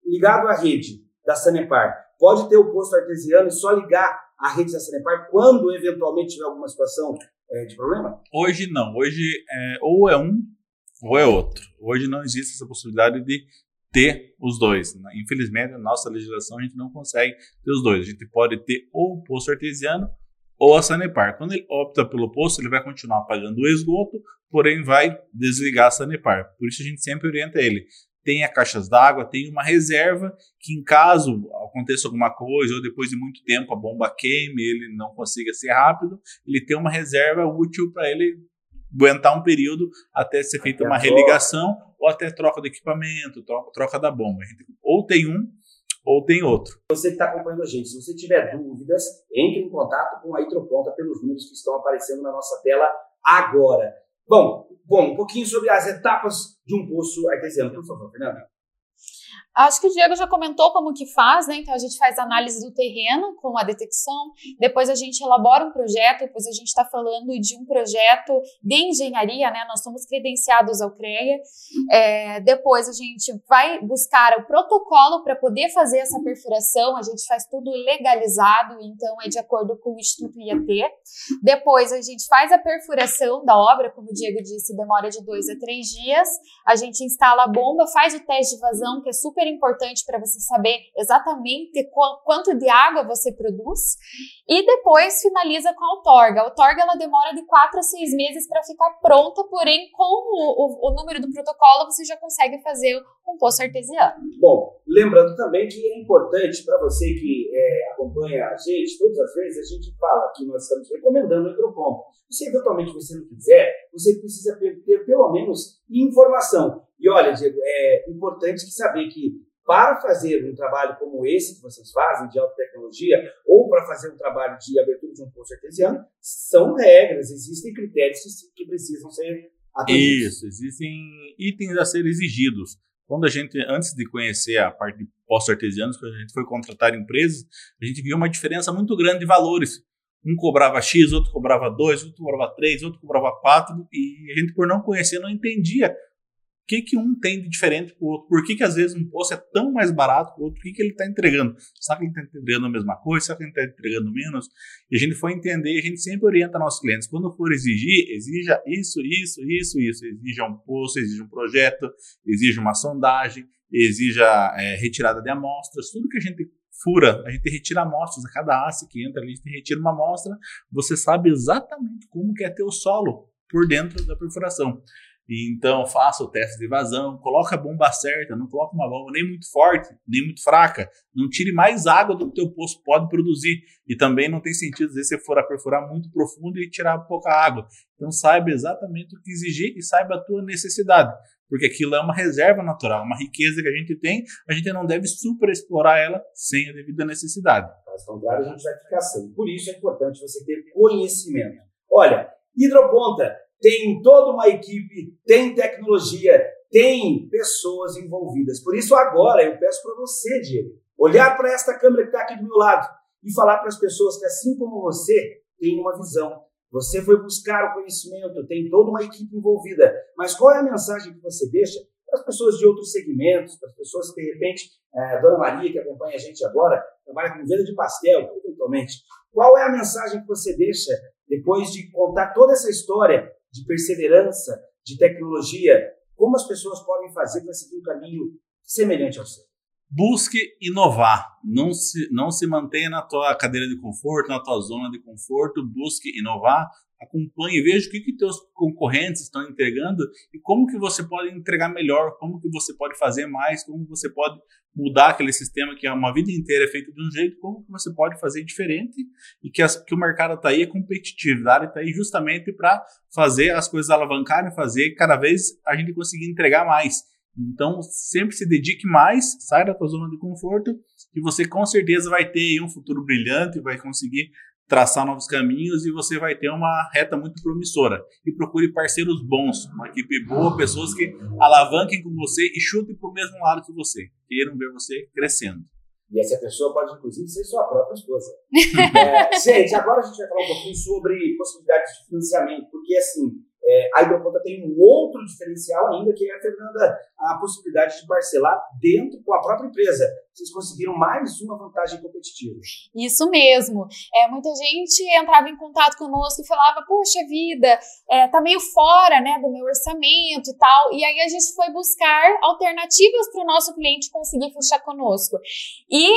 S1: ligado à rede da Sanepar, pode ter o posto artesiano e só ligar a rede da Sanepar quando eventualmente tiver alguma situação é, de problema?
S3: Hoje não. Hoje é, ou é um ou é outro. Hoje não existe essa possibilidade de ter os dois. Infelizmente, na nossa legislação, a gente não consegue ter os dois. A gente pode ter ou o posto artesiano ou a Sanepar. Quando ele opta pelo posto, ele vai continuar pagando o esgoto, porém vai desligar a Sanepar. Por isso a gente sempre orienta ele. Tenha caixas d'água, tenha uma reserva que em caso aconteça alguma coisa ou depois de muito tempo a bomba queime, ele não consiga ser rápido, ele tem uma reserva útil para ele aguentar um período até ser feita uma religação ou até troca de equipamento, troca da bomba. Ou tem um ou tem outro.
S1: Você que está acompanhando a gente, se você tiver dúvidas, entre em contato com a Hidroponta pelos números que estão aparecendo na nossa tela agora. Bom, bom, um pouquinho sobre as etapas de um poço artesiano, por favor, Fernanda.
S2: Acho que o Diego já comentou como que faz, né? Então a gente faz análise do terreno com a detecção, depois a gente elabora um projeto, depois a gente está falando de um projeto de engenharia, né? Nós somos credenciados ao CREA. É, depois a gente vai buscar o protocolo para poder fazer essa perfuração, a gente faz tudo legalizado, então é de acordo com o Instituto IAT. Depois a gente faz a perfuração da obra, como o Diego disse, demora de dois a três dias. A gente instala a bomba, faz o teste de vazão, que é super super importante para você saber exatamente quanto de água você produz. E depois finaliza com a outorga. A outorga ela demora de 4 a 6 meses para ficar pronta, porém, com o, o, o número do protocolo, você já consegue fazer um poço artesiano.
S1: Bom, lembrando também que é importante para você que é, acompanha a gente, todas as vezes a gente fala que nós estamos recomendando o hidropompa. Se eventualmente você não quiser, você precisa ter, ter pelo menos informação. E olha, Diego, é importante saber que para fazer um trabalho como esse que vocês fazem, de alta tecnologia, ou para fazer um trabalho de abertura de um poço artesiano, são regras, existem critérios que precisam ser atendidos.
S3: Isso, existem itens a ser exigidos. Quando a gente, antes de conhecer a parte de postos artesianos, quando a gente foi contratar empresas, a gente viu uma diferença muito grande de valores. Um cobrava X, outro cobrava 2, outro cobrava 3, outro cobrava 4, e a gente, por não conhecer, não entendia que, que um tem de diferente com o outro? Por que, que às vezes um poço é tão mais barato que o outro? O que, que ele está entregando? Será que ele está entregando a mesma coisa? Será que ele está entregando menos? E a gente foi entender, a gente sempre orienta nossos clientes. Quando for exigir, exija isso, isso, isso, isso. Exija um poço, exija um projeto, exija uma sondagem, exija é, retirada de amostras. Tudo que a gente fura, a gente retira amostras. A cada ACE que entra a gente retira uma amostra. Você sabe exatamente como que é ter o solo por dentro da perfuração. Então faça o teste de vazão, coloca a bomba certa, não coloca uma bomba nem muito forte, nem muito fraca. Não tire mais água do que o teu poço pode produzir. E também não tem sentido se você for a perfurar muito profundo e tirar pouca água. Então saiba exatamente o que exigir e saiba a tua necessidade. Porque aquilo é uma reserva natural, uma riqueza que a gente tem, a gente não deve superexplorar ela sem a devida necessidade.
S1: Caso contrário, a gente vai ficar sem. Por isso é importante você ter conhecimento. Olha, hidroponta tem toda uma equipe, tem tecnologia, tem pessoas envolvidas. Por isso, agora eu peço para você, Diego, olhar para esta câmera que está aqui do meu lado e falar para as pessoas que, assim como você, tem uma visão. Você foi buscar o conhecimento, tem toda uma equipe envolvida. Mas qual é a mensagem que você deixa para as pessoas de outros segmentos, para as pessoas que, de repente, é, a Dona Maria, que acompanha a gente agora, trabalha com venda de pastel, eventualmente. Qual é a mensagem que você deixa depois de contar toda essa história de perseverança, de tecnologia, como as pessoas podem fazer para seguir um caminho semelhante ao seu?
S3: Busque inovar, não se, não se mantenha na tua cadeira de conforto, na tua zona de conforto, busque inovar, acompanhe, veja o que, que teus concorrentes estão entregando e como que você pode entregar melhor, como que você pode fazer mais, como você pode mudar aquele sistema que é uma vida inteira é feito de um jeito, como que você pode fazer diferente e que, as, que o mercado está aí, a competitividade está aí justamente para fazer as coisas alavancarem, fazer cada vez a gente conseguir entregar mais. Então, sempre se dedique mais, saia da tua zona de conforto, que você com certeza vai ter um futuro brilhante, vai conseguir traçar novos caminhos e você vai ter uma reta muito promissora. E procure parceiros bons, uma equipe boa, pessoas que alavanquem com você e chutem para o mesmo lado que você, queiram ver você crescendo.
S1: E essa pessoa pode, inclusive, ser sua própria esposa. é, gente, agora a gente vai falar um pouquinho sobre possibilidades de financiamento, porque assim, é, a Hidroponta tem um outro diferencial ainda, que é, a Fernanda, a possibilidade de parcelar dentro com a própria empresa. Vocês conseguiram mais uma vantagem competitiva.
S2: Isso mesmo. É, muita gente entrava em contato conosco e falava, poxa vida, é, tá meio fora né, do meu orçamento e tal. E aí a gente foi buscar alternativas para o nosso cliente conseguir fechar conosco. E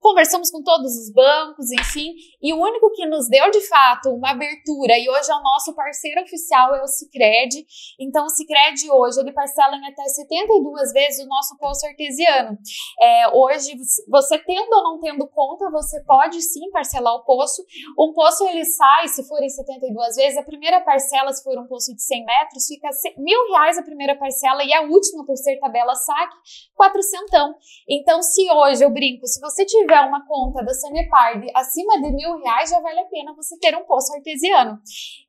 S2: Conversamos com todos os bancos, enfim, e o único que nos deu de fato uma abertura e hoje é o nosso parceiro oficial é o Sicredi. Então o Sicredi hoje ele parcela em até 72 vezes o nosso poço artesiano. É, hoje você tendo ou não tendo conta, você pode sim parcelar o poço. Um poço ele sai, se for em 72 vezes, a primeira parcela, se for um poço de 100 metros, fica mil reais a primeira parcela e a última por ser tabela saque, quatrocentão. Então se hoje eu brinco, se você tiver uma conta da Sanepar acima de mil reais, já vale a pena você ter um poço artesiano.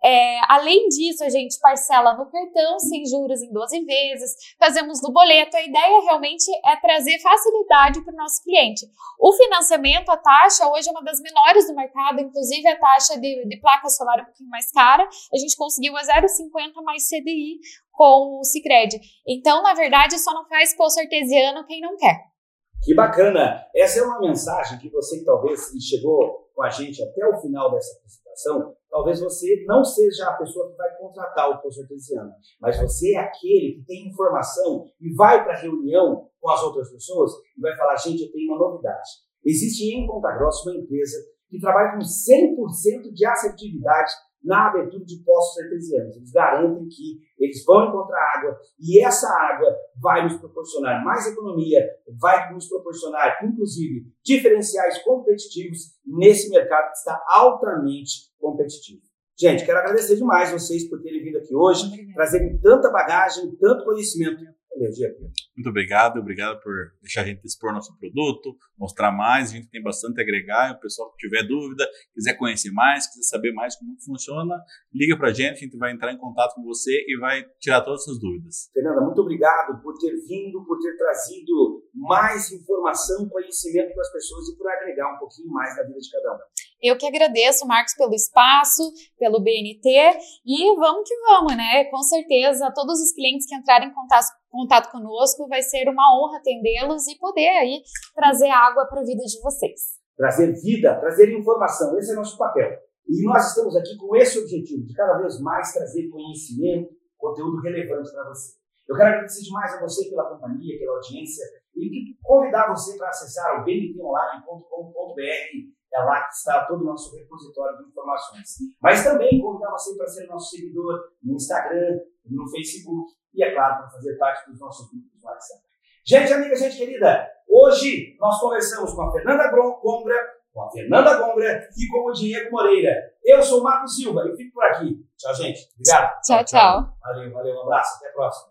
S2: É, além disso, a gente parcela no cartão, sem juros em 12 vezes, fazemos no boleto. A ideia realmente é trazer facilidade para o nosso cliente. O financiamento, a taxa, hoje é uma das menores do mercado, inclusive a taxa de, de placa solar é um pouquinho mais cara. A gente conseguiu a 0,50 mais CDI com o Cicred. Então, na verdade, só não faz poço artesiano quem não quer.
S1: Que bacana! Essa é uma mensagem que você talvez chegou com a gente até o final dessa apresentação, talvez você não seja a pessoa que vai contratar o poço artesiano, mas você é aquele que tem informação e vai para a reunião com as outras pessoas e vai falar, gente, eu tenho uma novidade. Existe em Ponta Grossa uma empresa que trabalha com 100% de assertividade na abertura de poços artesianos. Eles garantem que eles vão encontrar água e essa água vai nos proporcionar mais economia, vai nos proporcionar, inclusive, diferenciais competitivos nesse mercado que está altamente competitivo. Gente, quero agradecer demais vocês por terem vindo aqui hoje, trazerem tanta bagagem, tanto conhecimento energia.
S3: Muito obrigado, obrigado por deixar a gente expor nosso produto, mostrar mais. A gente tem bastante a agregar. O pessoal que tiver dúvida, quiser conhecer mais, quiser saber mais como funciona, liga para a gente, a gente vai entrar em contato com você e vai tirar todas essas dúvidas.
S1: Fernanda, muito obrigado por ter vindo, por ter trazido mais informação, conhecimento para as pessoas e por agregar um pouquinho mais na vida de cada um.
S2: Eu que agradeço, Marcos, pelo espaço, pelo BNT e vamos que vamos, né? Com certeza, todos os clientes que entrarem em contato, contato conosco, vai ser uma honra atendê-los e poder aí trazer água para a vida de vocês.
S1: Trazer vida, trazer informação, esse é nosso papel. E nós estamos aqui com esse objetivo, de cada vez mais trazer conhecimento, conteúdo relevante para você. Eu quero agradecer demais a você pela companhia, pela audiência e convidar você para acessar o bntonline.com.br é lá que está todo o nosso repositório de informações. Mas também convidar você para ser nosso seguidor no Instagram, no Facebook e, é claro, para fazer parte dos nossos grupos do WhatsApp. Gente, amiga, gente querida, hoje nós conversamos com a Fernanda Gongra, com a Fernanda Gongra e com o Diego Moreira. Eu sou o Marco Silva e fico por aqui. Tchau, gente. Obrigado.
S2: Tchau, tchau.
S1: Valeu, valeu. Um abraço. Até a próxima.